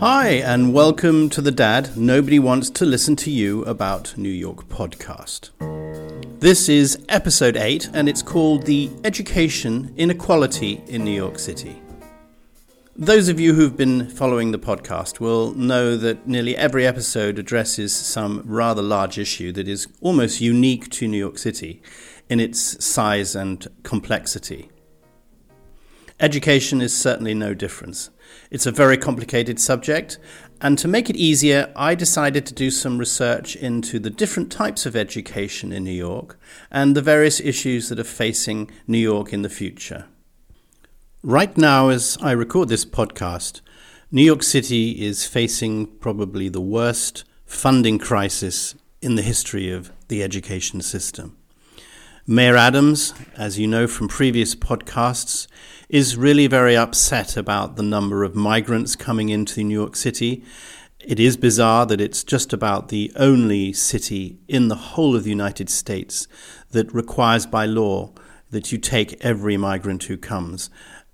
Hi, and welcome to the Dad Nobody Wants to Listen to You About New York podcast. This is episode 8, and it's called The Education Inequality in New York City. Those of you who've been following the podcast will know that nearly every episode addresses some rather large issue that is almost unique to New York City in its size and complexity. Education is certainly no difference. It's a very complicated subject, and to make it easier, I decided to do some research into the different types of education in New York and the various issues that are facing New York in the future. Right now, as I record this podcast, New York City is facing probably the worst funding crisis in the history of the education system. Mayor Adams, as you know from previous podcasts, is really very upset about the number of migrants coming into New York City. It is bizarre that it's just about the only city in the whole of the United States that requires by law that you take every migrant who comes.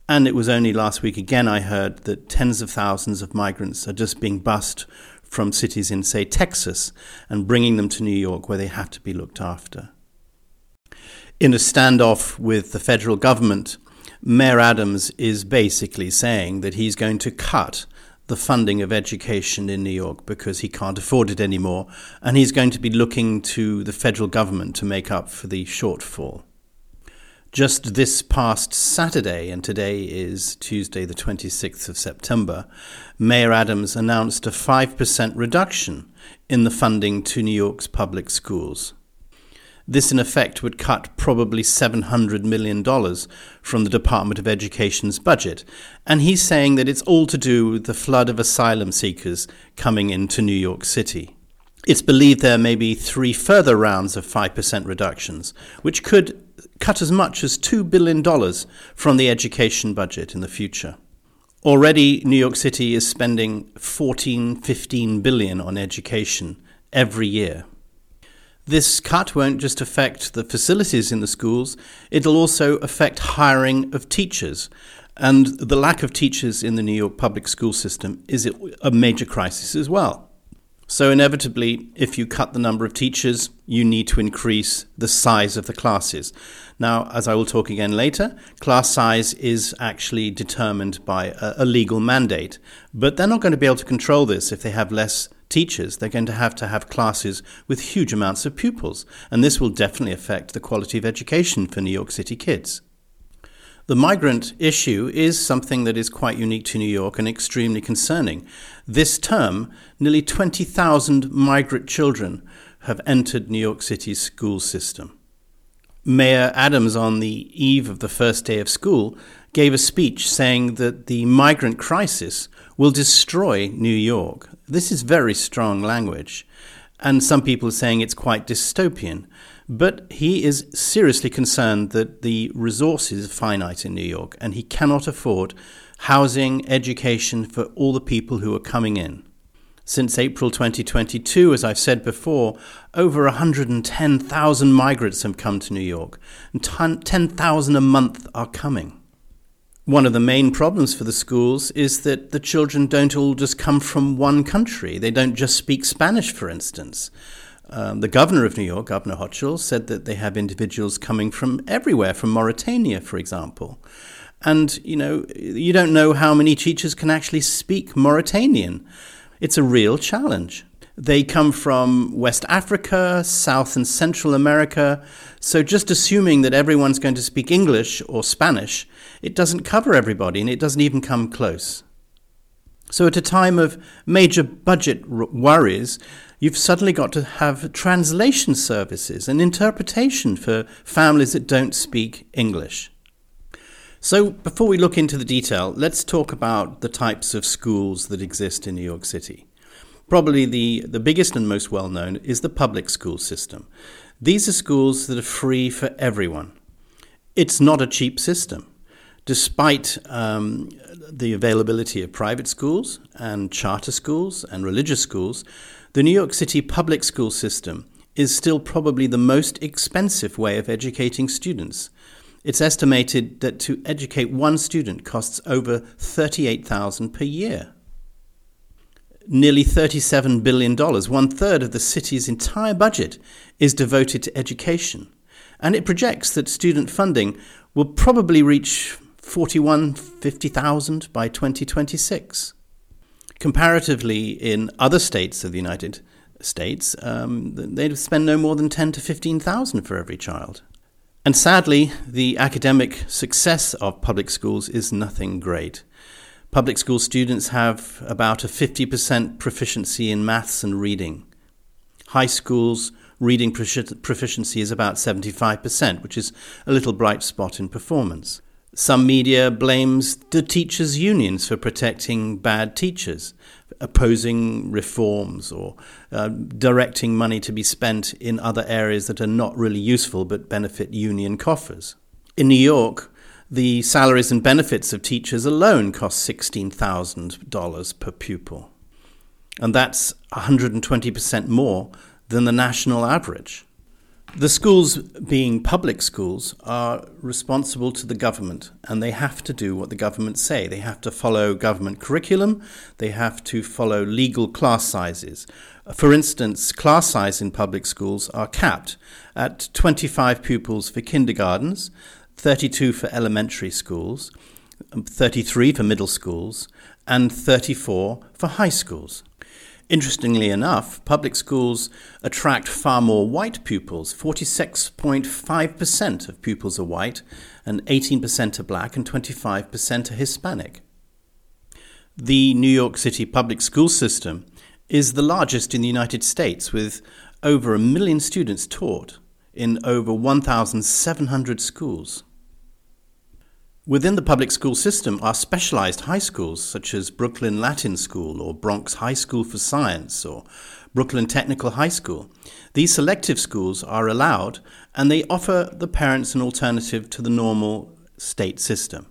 And it was only last week again I heard that tens of thousands of migrants are just being bussed from cities in, say, Texas and bringing them to New York where they have to be looked after. In a standoff with the federal government, Mayor Adams is basically saying that he's going to cut the funding of education in New York because he can't afford it anymore, and he's going to be looking to the federal government to make up for the shortfall. Just this past Saturday, and today is Tuesday, the 26th of September, Mayor Adams announced a 5% reduction in the funding to New York's public schools. This, in effect, would cut probably $700 million from the Department of Education's budget. And he's saying that it's all to do with the flood of asylum seekers coming into New York City. It's believed there may be three further rounds of 5% reductions, which could cut as much as $2 billion from the education budget in the future. Already, New York City is spending 14, 15 billion on education every year. This cut won't just affect the facilities in the schools, it'll also affect hiring of teachers. And the lack of teachers in the New York public school system is a major crisis as well. So, inevitably, if you cut the number of teachers, you need to increase the size of the classes. Now, as I will talk again later, class size is actually determined by a, legal mandate, but they're not going to be able to control this if they have less teachers, they're going to have to have classes with huge amounts of pupils, and this will definitely affect the quality of education for New York City kids. The migrant issue is something that is quite unique to New York and extremely concerning. This term, nearly 20,000 migrant children have entered New York City's school system. Mayor Adams, on the eve of the first day of school, gave a speech saying that the migrant crisis will destroy New York. This is very strong language, and some people are saying it's quite dystopian. But he is seriously concerned that the resources are finite in New York, and he cannot afford housing, education for all the people who are coming in. Since April 2022, as I've said before, over 110,000 migrants have come to New York, and 10,000 a month are coming. One of the main problems for the schools is that the children don't all just come from one country. They don't just speak Spanish, for instance. Um, the governor of New York, Governor Hochul, said that they have individuals coming from everywhere, from Mauritania, for example. And, you know, you don't know how many teachers can actually speak Mauritanian. It's a real challenge. They come from West Africa, South and Central America. So just assuming that everyone's going to speak English or Spanish, it doesn't cover everybody and it doesn't even come close. So at a time of major budget worries, you've suddenly got to have translation services and interpretation for families that don't speak English. So, before we look into the detail, let's talk about the types of schools that exist in New York City. Probably the, the biggest and most well known is the public school system. These are schools that are free for everyone. It's not a cheap system. Despite um, the availability of private schools and charter schools and religious schools, the New York City public school system is still probably the most expensive way of educating students. It's estimated that to educate one student costs over 38,000 per year. Nearly $37 billion, one third of the city's entire budget, is devoted to education. And it projects that student funding will probably reach 41, 50,000 by 2026. Comparatively, in other states of the United States, um, they'd spend no more than 10 to 15,000 for every child. And sadly, the academic success of public schools is nothing great. Public school students have about a 50% proficiency in maths and reading. High schools' reading proficiency is about 75%, which is a little bright spot in performance. Some media blames the teachers' unions for protecting bad teachers, opposing reforms, or uh, directing money to be spent in other areas that are not really useful but benefit union coffers. In New York, the salaries and benefits of teachers alone cost $16,000 per pupil. And that's 120% more than the national average. The schools, being public schools, are responsible to the government and they have to do what the government say. They have to follow government curriculum, they have to follow legal class sizes. For instance, class size in public schools are capped at 25 pupils for kindergartens, 32 for elementary schools, um, 33 for middle schools, and 34 for high schools. Interestingly enough, public schools attract far more white pupils. 46.5% of pupils are white, and 18% are black, and 25% are Hispanic. The New York City public school system is the largest in the United States, with over a million students taught in over 1,700 schools. Within the public school system are specialized high schools such as Brooklyn Latin School or Bronx High School for Science or Brooklyn Technical High School. These selective schools are allowed and they offer the parents an alternative to the normal state system.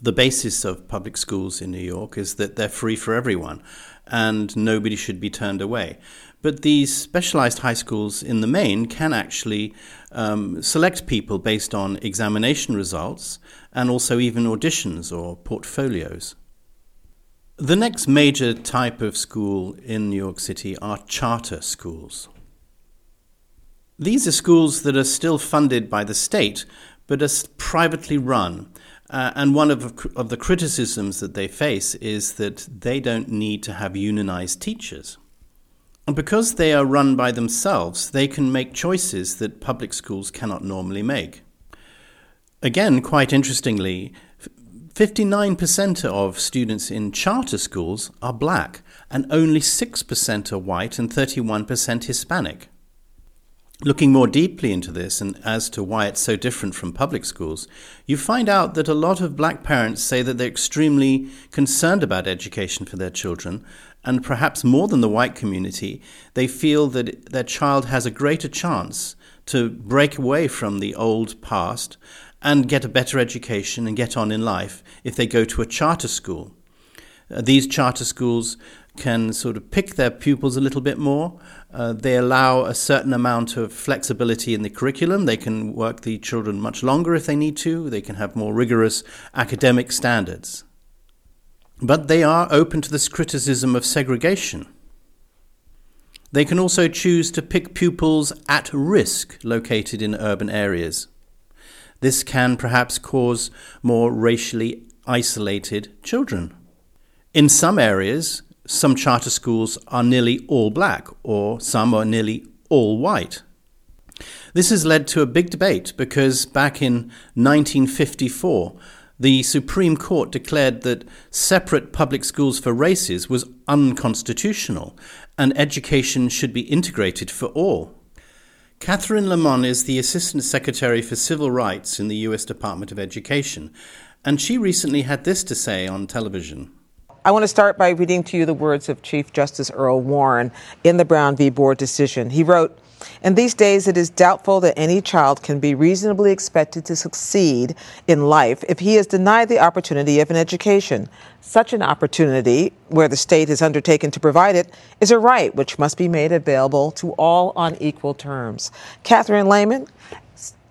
The basis of public schools in New York is that they're free for everyone and nobody should be turned away. But these specialized high schools, in the main, can actually um, select people based on examination results and also even auditions or portfolios. The next major type of school in New York City are charter schools. These are schools that are still funded by the state but are privately run. Uh, and one of, of the criticisms that they face is that they don't need to have unionized teachers. And because they are run by themselves, they can make choices that public schools cannot normally make. Again, quite interestingly, 59% of students in charter schools are black, and only 6% are white and 31% Hispanic. Looking more deeply into this and as to why it's so different from public schools, you find out that a lot of black parents say that they're extremely concerned about education for their children, and perhaps more than the white community, they feel that their child has a greater chance to break away from the old past and get a better education and get on in life if they go to a charter school. Uh, these charter schools can sort of pick their pupils a little bit more. Uh, they allow a certain amount of flexibility in the curriculum. They can work the children much longer if they need to. They can have more rigorous academic standards. But they are open to this criticism of segregation. They can also choose to pick pupils at risk located in urban areas. This can perhaps cause more racially isolated children. In some areas, some charter schools are nearly all black, or some are nearly all white. This has led to a big debate because back in 1954, the Supreme Court declared that separate public schools for races was unconstitutional and education should be integrated for all. Catherine Lhamon is the Assistant Secretary for Civil Rights in the U.S. Department of Education, and she recently had this to say on television. I want to start by reading to you the words of Chief Justice Earl Warren in the Brown v. Board decision. He wrote, in these days, it is doubtful that any child can be reasonably expected to succeed in life if he is denied the opportunity of an education. Such an opportunity, where the state has undertaken to provide it, is a right which must be made available to all on equal terms. Catherine Lhamon,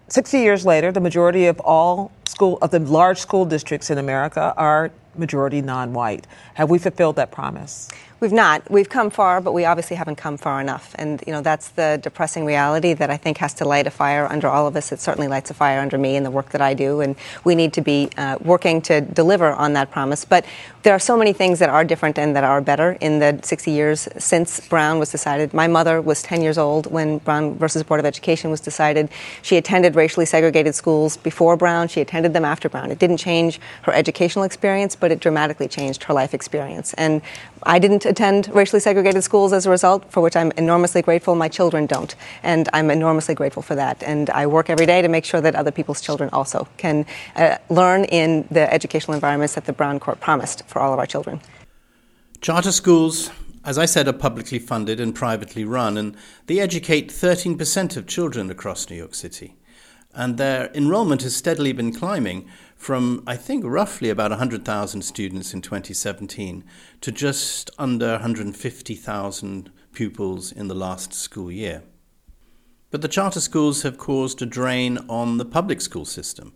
60 years later, the majority of all school of the large school districts in America are majority non-white. Have we fulfilled that promise? We've not. We've come far, but we obviously haven't come far enough. And, you know, that's the depressing reality that I think has to light a fire under all of us. It certainly lights a fire under me and the work that I do. And we need to be uh, working to deliver on that promise. But there are so many things that are different and that are better in the 60 years since Brown was decided. My mother was 10 years old when Brown versus Board of Education was decided. She attended racially segregated schools before Brown. She attended them after Brown. It didn't change her educational experience, but it dramatically changed her life experience. And I didn't attend racially segregated schools as a result, for which I'm enormously grateful. My children don't, and I'm enormously grateful for that. And I work every day to make sure that other people's children also can uh, learn in the educational environments that the Brown Court promised for all of our children. Charter schools, as I said, are publicly funded and privately run, and they educate 13% of children across New York City. And their enrollment has steadily been climbing from, I think, roughly about 100,000 students in 2017 to just under 150,000 pupils in the last school year. But the charter schools have caused a drain on the public school system,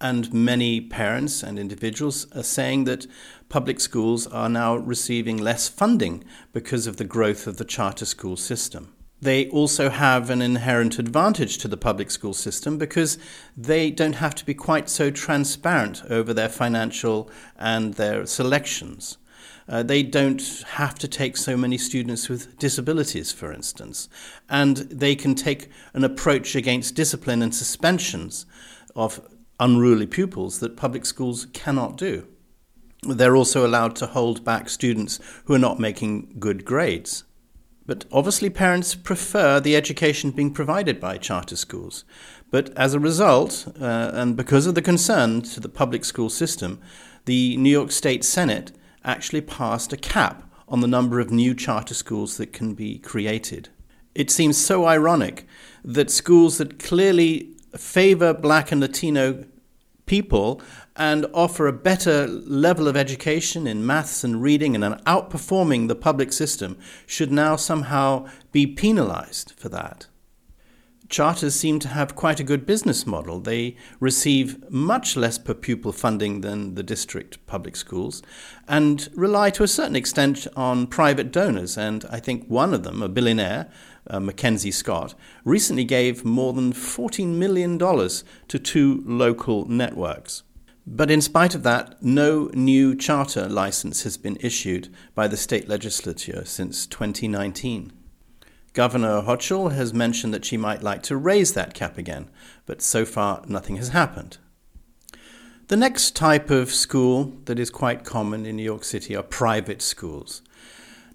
and many parents and individuals are saying that public schools are now receiving less funding because of the growth of the charter school system they also have an inherent advantage to the public school system because they don't have to be quite so transparent over their financial and their selections. Uh, they don't have to take so many students with disabilities, for instance, and they can take an approach against discipline and suspensions of unruly pupils that public schools cannot do. They're also allowed to hold back students who are not making good grades. But obviously, parents prefer the education being provided by charter schools. But as a result, uh, and because of the concern to the public school system, the New York State Senate actually passed a cap on the number of new charter schools that can be created. It seems so ironic that schools that clearly favor black and Latino people and offer a better level of education in maths and reading and outperforming the public system should now somehow be penalized for that. Charters seem to have quite a good business model. They receive much less per pupil funding than the district public schools and rely to a certain extent on private donors. And I think one of them, a billionaire, uh, Mackenzie Scott, recently gave more than $14 million to two local networks. But in spite of that, no new charter license has been issued by the state legislature since 2019. Governor Hochul has mentioned that she might like to raise that cap again, but so far nothing has happened. The next type of school that is quite common in New York City are private schools.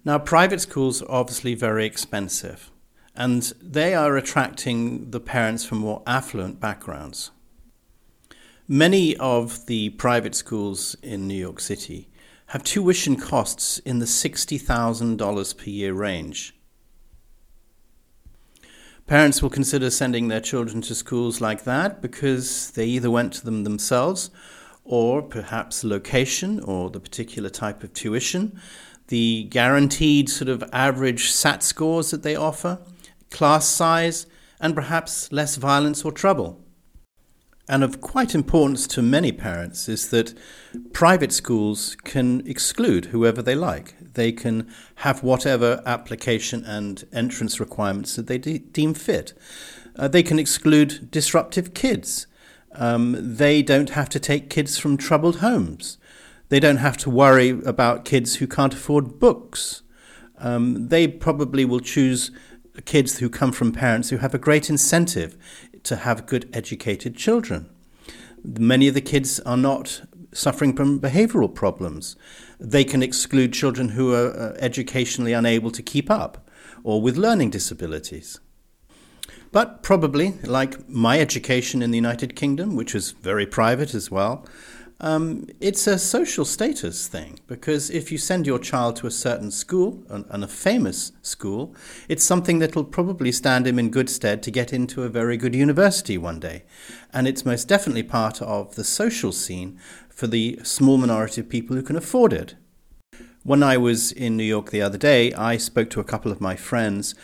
Now, private schools are obviously very expensive, and they are attracting the parents from more affluent backgrounds. Many of the private schools in New York City have tuition costs in the $60,000 per year range. Parents will consider sending their children to schools like that because they either went to them themselves or perhaps location or the particular type of tuition, the guaranteed sort of average SAT scores that they offer, class size, and perhaps less violence or trouble. And of quite importance to many parents is that private schools can exclude whoever they like. They can have whatever application and entrance requirements that they de- deem fit. Uh, they can exclude disruptive kids. Um, they don't have to take kids from troubled homes. They don't have to worry about kids who can't afford books. Um, they probably will choose kids who come from parents who have a great incentive to have good educated children. Many of the kids are not suffering from behavioral problems. They can exclude children who are uh, educationally unable to keep up or with learning disabilities. But probably, like my education in the United Kingdom, which was very private as well, um, it's a social status thing because if you send your child to a certain school, and a famous school, it's something that will probably stand him in good stead to get into a very good university one day. And it's most definitely part of the social scene for the small minority of people who can afford it. When I was in New York the other day, I spoke to a couple of my friends,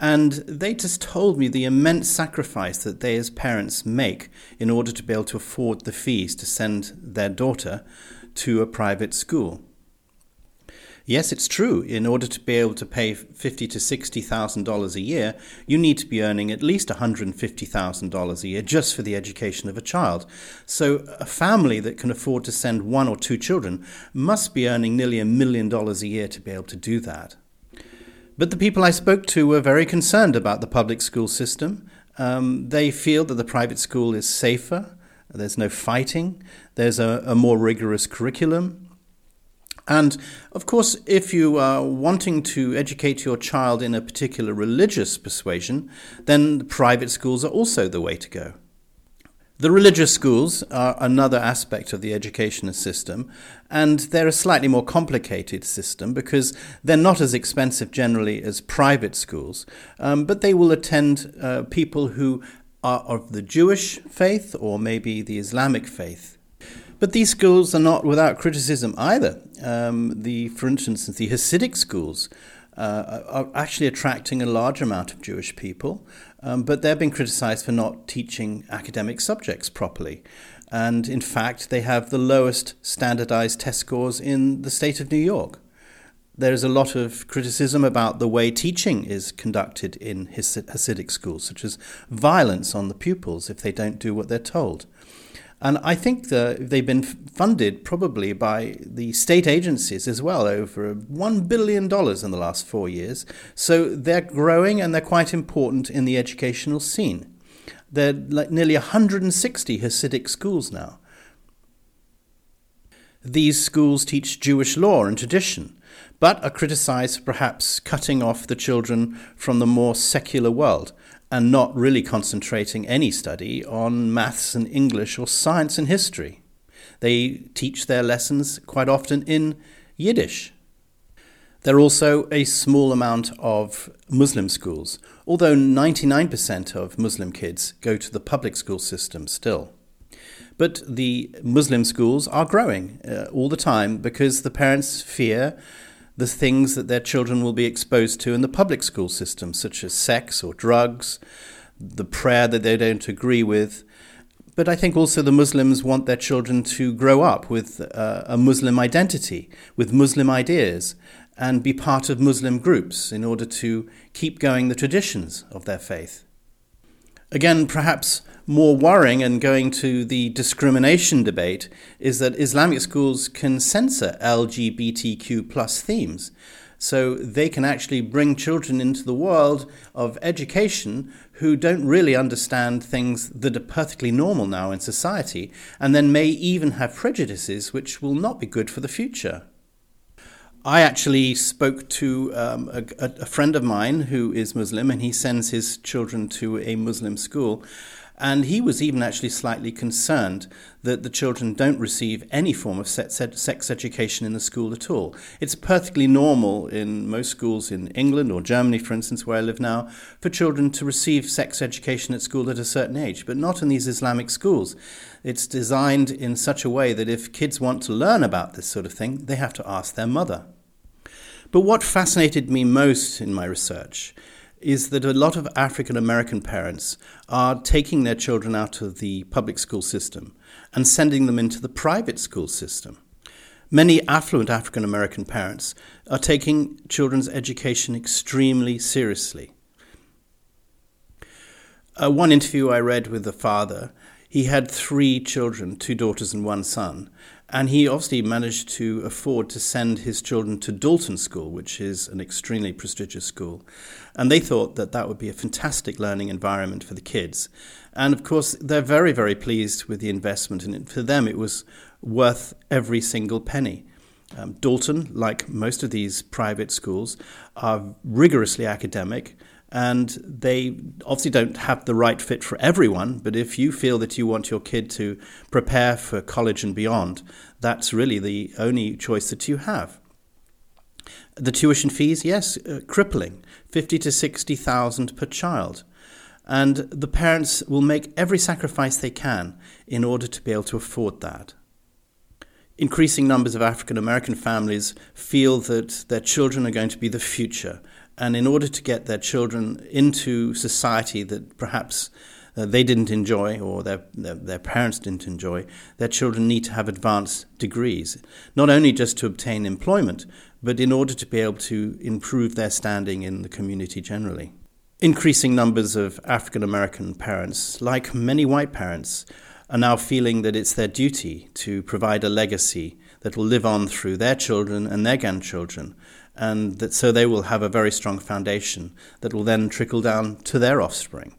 and they just told me the immense sacrifice that they as parents make in order to be able to afford the fees to send their daughter to a private school. Yes, it's true. In order to be able to pay fifty to sixty thousand dollars a year, you need to be earning at least one hundred and fifty thousand dollars a year just for the education of a child. So, a family that can afford to send one or two children must be earning nearly a million dollars a year to be able to do that. But the people I spoke to were very concerned about the public school system. Um, they feel that the private school is safer. There's no fighting. There's a, a more rigorous curriculum. And of course, if you are wanting to educate your child in a particular religious persuasion, then private schools are also the way to go. The religious schools are another aspect of the education system, and they're a slightly more complicated system because they're not as expensive generally as private schools, um, but they will attend uh, people who are of the Jewish faith or maybe the Islamic faith. But these schools are not without criticism either. Um, the, for instance, the Hasidic schools uh, are actually attracting a large amount of Jewish people, um, but they're being criticized for not teaching academic subjects properly. And in fact, they have the lowest standardized test scores in the state of New York. There is a lot of criticism about the way teaching is conducted in Hasidic schools, such as violence on the pupils if they don't do what they're told. And I think that they've been funded probably by the state agencies as well, over $1 billion in the last four years. So they're growing and they're quite important in the educational scene. There are like nearly 160 Hasidic schools now. These schools teach Jewish law and tradition, but are criticized for perhaps cutting off the children from the more secular world and not really concentrating any study on maths and English or science and history. They teach their lessons quite often in Yiddish. There are also a small amount of Muslim schools, although 99% of Muslim kids go to the public school system still. But the Muslim schools are growing uh, all the time because the parents fear the things that their children will be exposed to in the public school system, such as sex or drugs, the prayer that they don't agree with. But I think also the Muslims want their children to grow up with uh, a Muslim identity, with Muslim ideas, and be part of Muslim groups in order to keep going the traditions of their faith. Again, perhaps more worrying and going to the discrimination debate is that Islamic schools can censor LGBTQ plus themes. So they can actually bring children into the world of education who don't really understand things that are perfectly normal now in society, and then may even have prejudices which will not be good for the future. I actually spoke to um, a, a, friend of mine who is Muslim, and he sends his children to a Muslim school. And he was even actually slightly concerned that the children don't receive any form of sex education in the school at all. It's perfectly normal in most schools in England or Germany, for instance, where I live now, for children to receive sex education at school at a certain age, but not in these Islamic schools. It's designed in such a way that if kids want to learn about this sort of thing, they have to ask their mother. But what fascinated me most in my research is that a lot of African American parents are taking their children out of the public school system and sending them into the private school system. Many affluent African American parents are taking children's education extremely seriously. Uh, one interview I read with the father, he had three children, two daughters and one son, and he obviously managed to afford to send his children to Dalton School, which is an extremely prestigious school. And they thought that that would be a fantastic learning environment for the kids. And of course, they're very, very pleased with the investment. And for them, it was worth every single penny. Um, Dalton, like most of these private schools, are rigorously academic and they obviously don't have the right fit for everyone. But if you feel that you want your kid to prepare for college and beyond, that's really the only choice that you have. The tuition fees, yes, uh, crippling, fifty to sixty thousand per child, and the parents will make every sacrifice they can in order to be able to afford that. Increasing numbers of African American families feel that their children are going to be the future and in order to get their children into society that perhaps uh, they didn't enjoy or their, their, their, parents didn't enjoy, their children need to have advanced degrees, not only just to obtain employment, but in order to be able to improve their standing in the community generally. Increasing numbers of African American parents, like many white parents, are now feeling that it's their duty to provide a legacy that will live on through their children and their grandchildren, and that so they will have a very strong foundation that will then trickle down to their offspring.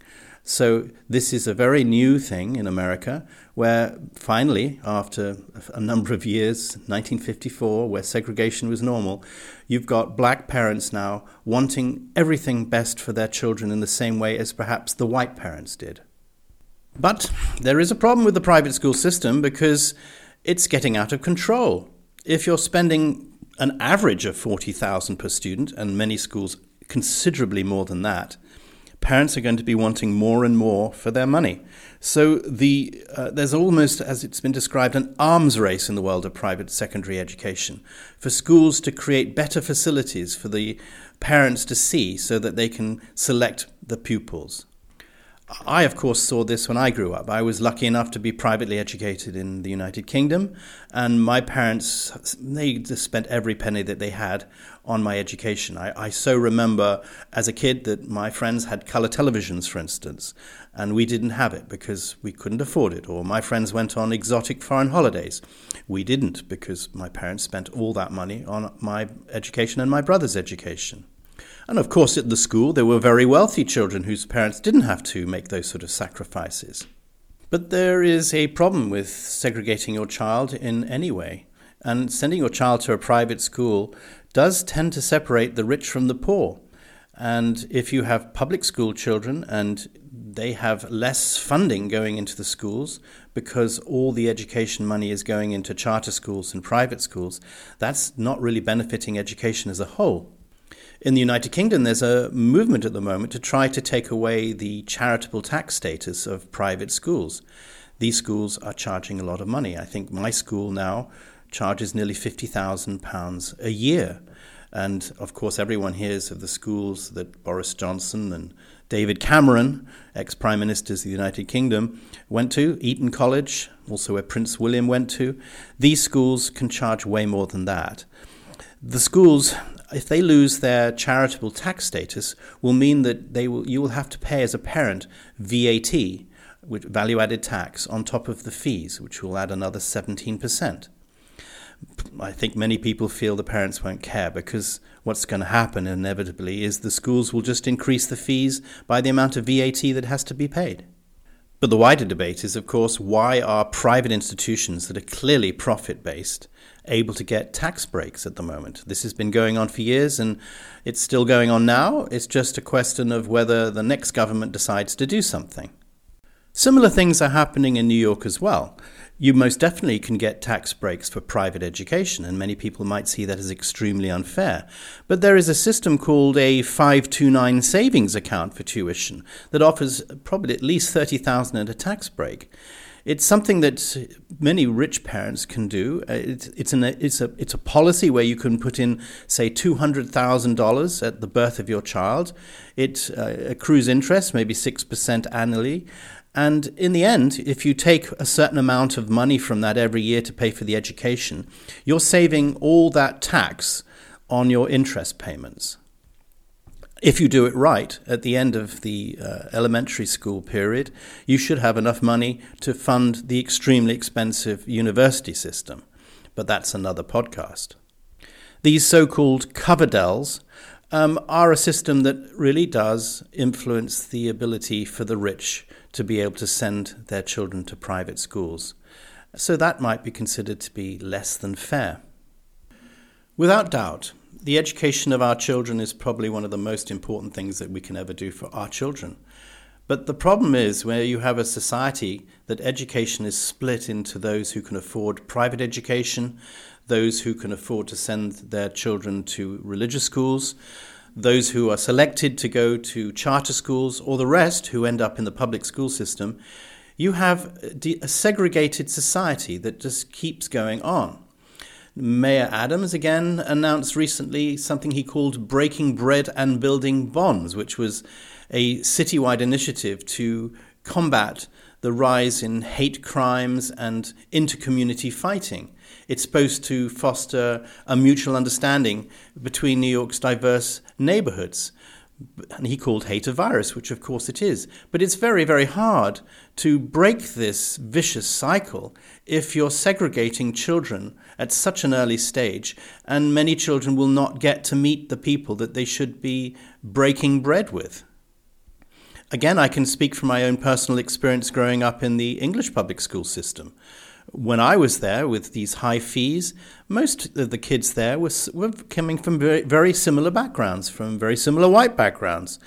So this is a very new thing in America, where finally, after a number of years, 1954, where segregation was normal, you've got black parents now wanting everything best for their children in the same way as perhaps the white parents did. But there is a problem with the private school system because it's getting out of control. If you're spending an average of 40,000 per student and many schools considerably more than that, parents are going to be wanting more and more for their money. So the, uh, there's almost, as it's been described, an arms race in the world of private secondary education for schools to create better facilities for the parents to see so that they can select the pupils. I, of course, saw this when I grew up. I was lucky enough to be privately educated in the United Kingdom, and my parents, they just spent every penny that they had on my education. I, I so remember as a kid that my friends had color televisions, for instance, and we didn't have it because we couldn't afford it, or my friends went on exotic foreign holidays. We didn't because my parents spent all that money on my education and my brother's education. And of course, at the school, there were very wealthy children whose parents didn't have to make those sort of sacrifices. But there is a problem with segregating your child in any way. And sending your child to a private school does tend to separate the rich from the poor. And if you have public school children and they have less funding going into the schools because all the education money is going into charter schools and private schools, that's not really benefiting education as a whole. In the United Kingdom, there's a movement at the moment to try to take away the charitable tax status of private schools. These schools are charging a lot of money. I think my school now charges nearly £50,000 a year. And of course, everyone hears of the schools that Boris Johnson and David Cameron, ex Prime Ministers of the United Kingdom, went to, Eton College, also where Prince William went to. These schools can charge way more than that. The schools if they lose their charitable tax status, will mean that they will, you will have to pay as a parent VAT, which value added tax, on top of the fees, which will add another 17%. I think many people feel the parents won't care because what's going to happen inevitably is the schools will just increase the fees by the amount of VAT that has to be paid. But the wider debate is, of course, why are private institutions that are clearly profit based able to get tax breaks at the moment. This has been going on for years and it's still going on now. It's just a question of whether the next government decides to do something. Similar things are happening in New York as well. You most definitely can get tax breaks for private education, and many people might see that as extremely unfair. But there is a system called a 529 savings account for tuition that offers probably at least 30,000 at a tax break. It's something that many rich parents can do. Uh, it's, it's, an, it's, a, it's a policy where you can put in, say, $200,000 at the birth of your child. It uh, accrues interest, maybe 6% annually. And in the end, if you take a certain amount of money from that every year to pay for the education, you're saving all that tax on your interest payments if you do it right at the end of the uh, elementary school period, you should have enough money to fund the extremely expensive university system. But that's another podcast. These so called Coverdells um, are a system that really does influence the ability for the rich to be able to send their children to private schools. So that might be considered to be less than fair. Without doubt, the education of our children is probably one of the most important things that we can ever do for our children. But the problem is where you have a society that education is split into those who can afford private education, those who can afford to send their children to religious schools, those who are selected to go to charter schools, or the rest who end up in the public school system, you have a segregated society that just keeps going on. Mayor Adams again announced recently something he called Breaking Bread and Building Bonds, which was a citywide initiative to combat the rise in hate crimes and inter-community fighting. It's supposed to foster a mutual understanding between New York's diverse neighborhoods. And he called hate a virus, which of course it is. But it's very, very hard to break this vicious cycle if you're segregating children at such an early stage, and many children will not get to meet the people that they should be breaking bread with. Again, I can speak from my own personal experience growing up in the English public school system. When I was there with these high fees, most of the kids there were, were coming from very, very similar backgrounds, from very similar white backgrounds.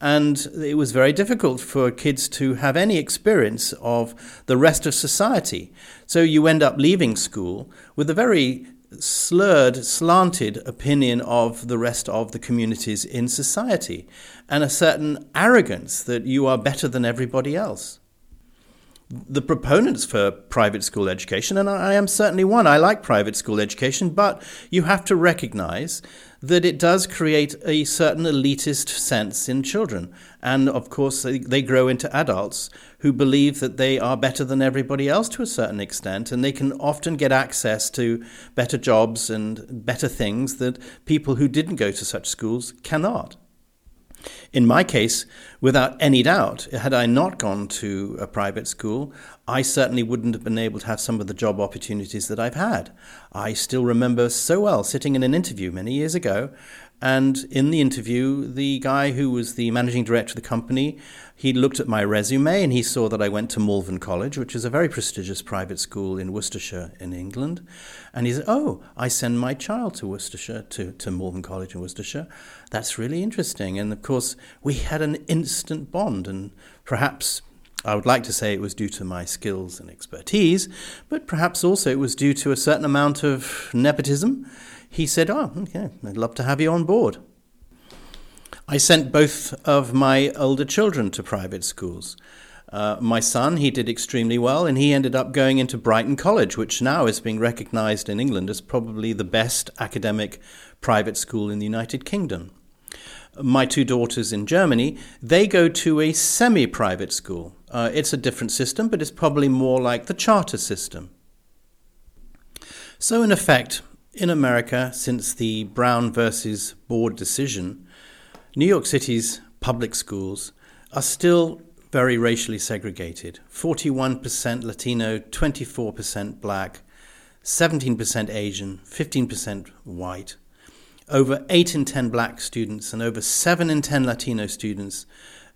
And it was very difficult for kids to have any experience of the rest of society. So you end up leaving school with a very slurred, slanted opinion of the rest of the communities in society and a certain arrogance that you are better than everybody else. The proponents for private school education, and I am certainly one, I like private school education, but you have to recognize that it does create a certain elitist sense in children. And of course, they, they grow into adults who believe that they are better than everybody else to a certain extent, and they can often get access to better jobs and better things that people who didn't go to such schools cannot. In my case, without any doubt, had I not gone to a private school, I certainly wouldn't have been able to have some of the job opportunities that I've had. I still remember so well sitting in an interview many years ago and in the interview, the guy who was the managing director of the company, he looked at my resume and he saw that I went to Malvern College, which is a very prestigious private school in Worcestershire in England. And he said, Oh, I send my child to Worcestershire, to, to Malvern College in Worcestershire. That's really interesting. And of course, we had an instant bond. And perhaps I would like to say it was due to my skills and expertise, but perhaps also it was due to a certain amount of nepotism he said, Oh, okay, I'd love to have you on board. I sent both of my older children to private schools. Uh, my son, he did extremely well, and he ended up going into Brighton College, which now is being recognized in England as probably the best academic private school in the United Kingdom. My two daughters in Germany, they go to a semi private school. Uh, it's a different system, but it's probably more like the charter system. So, in effect, in America, since the Brown versus Board decision, New York City's public schools are still very racially segregated 41% Latino, 24% black, 17% Asian, 15% white. Over 8 in 10 black students and over 7 in 10 Latino students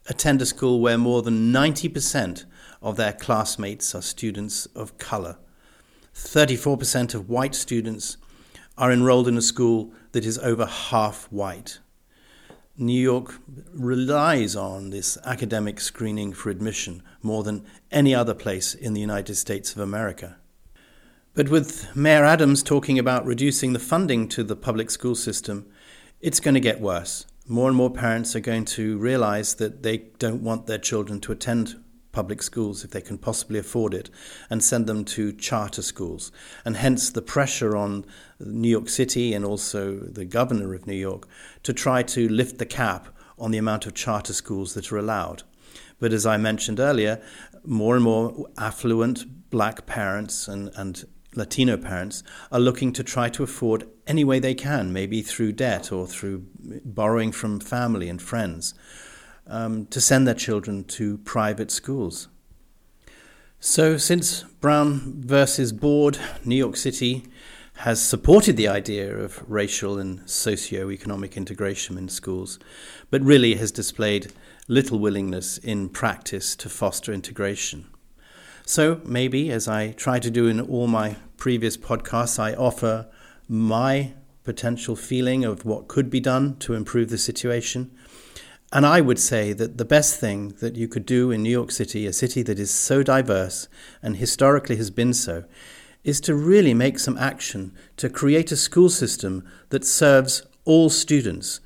attend a school where more than 90% of their classmates are students of color. 34% of white students are enrolled in a school that is over half white. New York relies on this academic screening for admission more than any other place in the United States of America. But with Mayor Adams talking about reducing the funding to the public school system, it's going to get worse. More and more parents are going to realize that they don't want their children to attend public schools if they can possibly afford it and send them to charter schools. And hence the pressure on New York City and also the governor of New York to try to lift the cap on the amount of charter schools that are allowed. But as I mentioned earlier, more and more affluent black parents and, and Latino parents are looking to try to afford any way they can, maybe through debt or through borrowing from family and friends um, to send their children to private schools. So, since Brown versus Board, New York City has supported the idea of racial and socio-economic integration in schools, but really has displayed little willingness in practice to foster integration. So, maybe, as I try to do in all my previous podcasts, I offer my potential feeling of what could be done to improve the situation. And I would say that the best thing that you could do in New York City, a city that is so diverse and historically has been so, is to really make some action to create a school system that serves all students.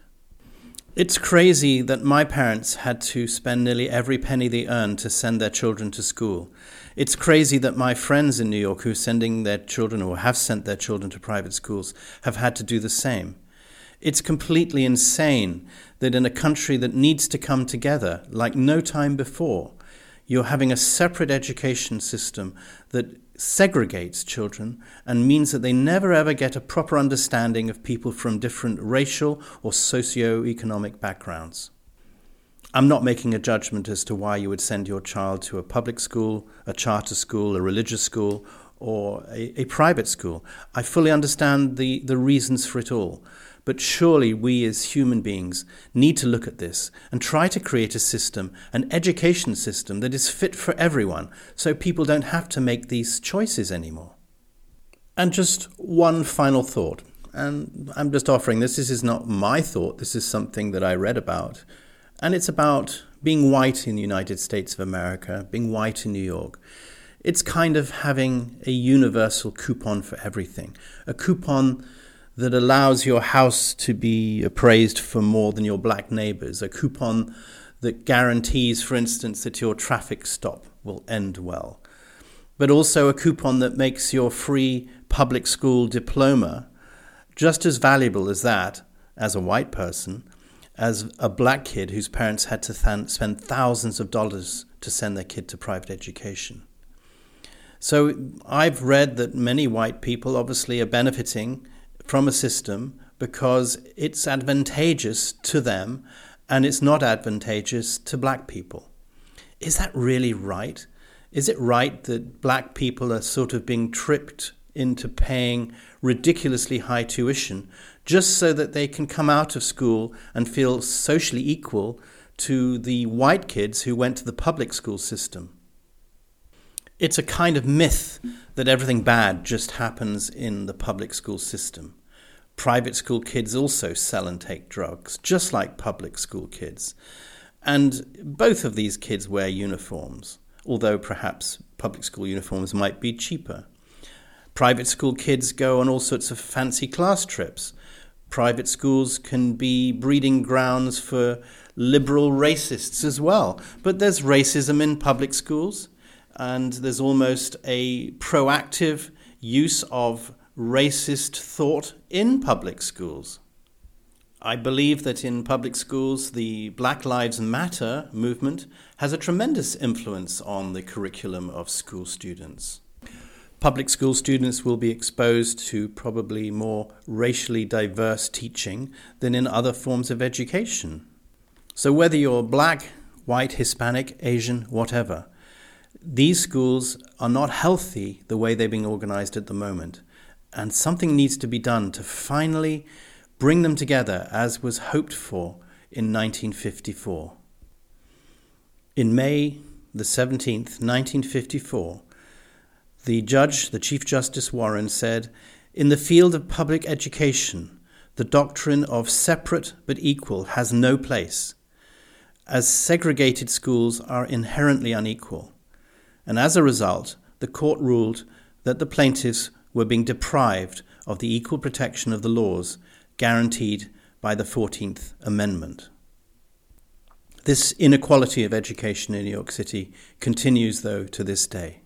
It's crazy that my parents had to spend nearly every penny they earned to send their children to school. It's crazy that my friends in New York who are sending their children or have sent their children to private schools have had to do the same. It's completely insane that in a country that needs to come together like no time before, You're having a separate education system that segregates children and means that they never ever get a proper understanding of people from different racial or socio-economic backgrounds. I'm not making a judgment as to why you would send your child to a public school, a charter school, a religious school, or a, a private school. I fully understand the, the reasons for it all. But surely we as human beings need to look at this and try to create a system, an education system that is fit for everyone, so people don't have to make these choices anymore. And just one final thought, and I'm just offering this. This is not my thought, this is something that I read about. And it's about being white in the United States of America, being white in New York. It's kind of having a universal coupon for everything, a coupon that allows your house to be appraised for more than your black neighbors, a coupon that guarantees, for instance, that your traffic stop will end well, but also a coupon that makes your free public school diploma just as valuable as that as a white person as a black kid whose parents had to th- spend thousands of dollars to send their kid to private education. So I've read that many white people obviously are benefiting from a system because it's advantageous to them and it's not advantageous to black people. Is that really right? Is it right that black people are sort of being tripped into paying ridiculously high tuition just so that they can come out of school and feel socially equal to the white kids who went to the public school system? It's a kind of myth that everything bad just happens in the public school system. Private school kids also sell and take drugs, just like public school kids. And both of these kids wear uniforms, although perhaps public school uniforms might be cheaper. Private school kids go on all sorts of fancy class trips. Private schools can be breeding grounds for liberal racists as well. But there's racism in public schools, and there's almost a proactive use of racist thought in public schools. I believe that in public schools, the Black Lives Matter movement has a tremendous influence on the curriculum of school students. Public school students will be exposed to probably more racially diverse teaching than in other forms of education. So, whether you're black, white, Hispanic, Asian, whatever, these schools are not healthy the way they're being organized at the moment and something needs to be done to finally bring them together as was hoped for in 1954. In May the 17th, 1954, the judge, the Chief Justice Warren, said, In the field of public education, the doctrine of separate but equal has no place, as segregated schools are inherently unequal. And as a result, the court ruled that the plaintiffs were being deprived of the equal protection of the laws guaranteed by the 14th Amendment. This inequality of education in New York City continues, though, to this day.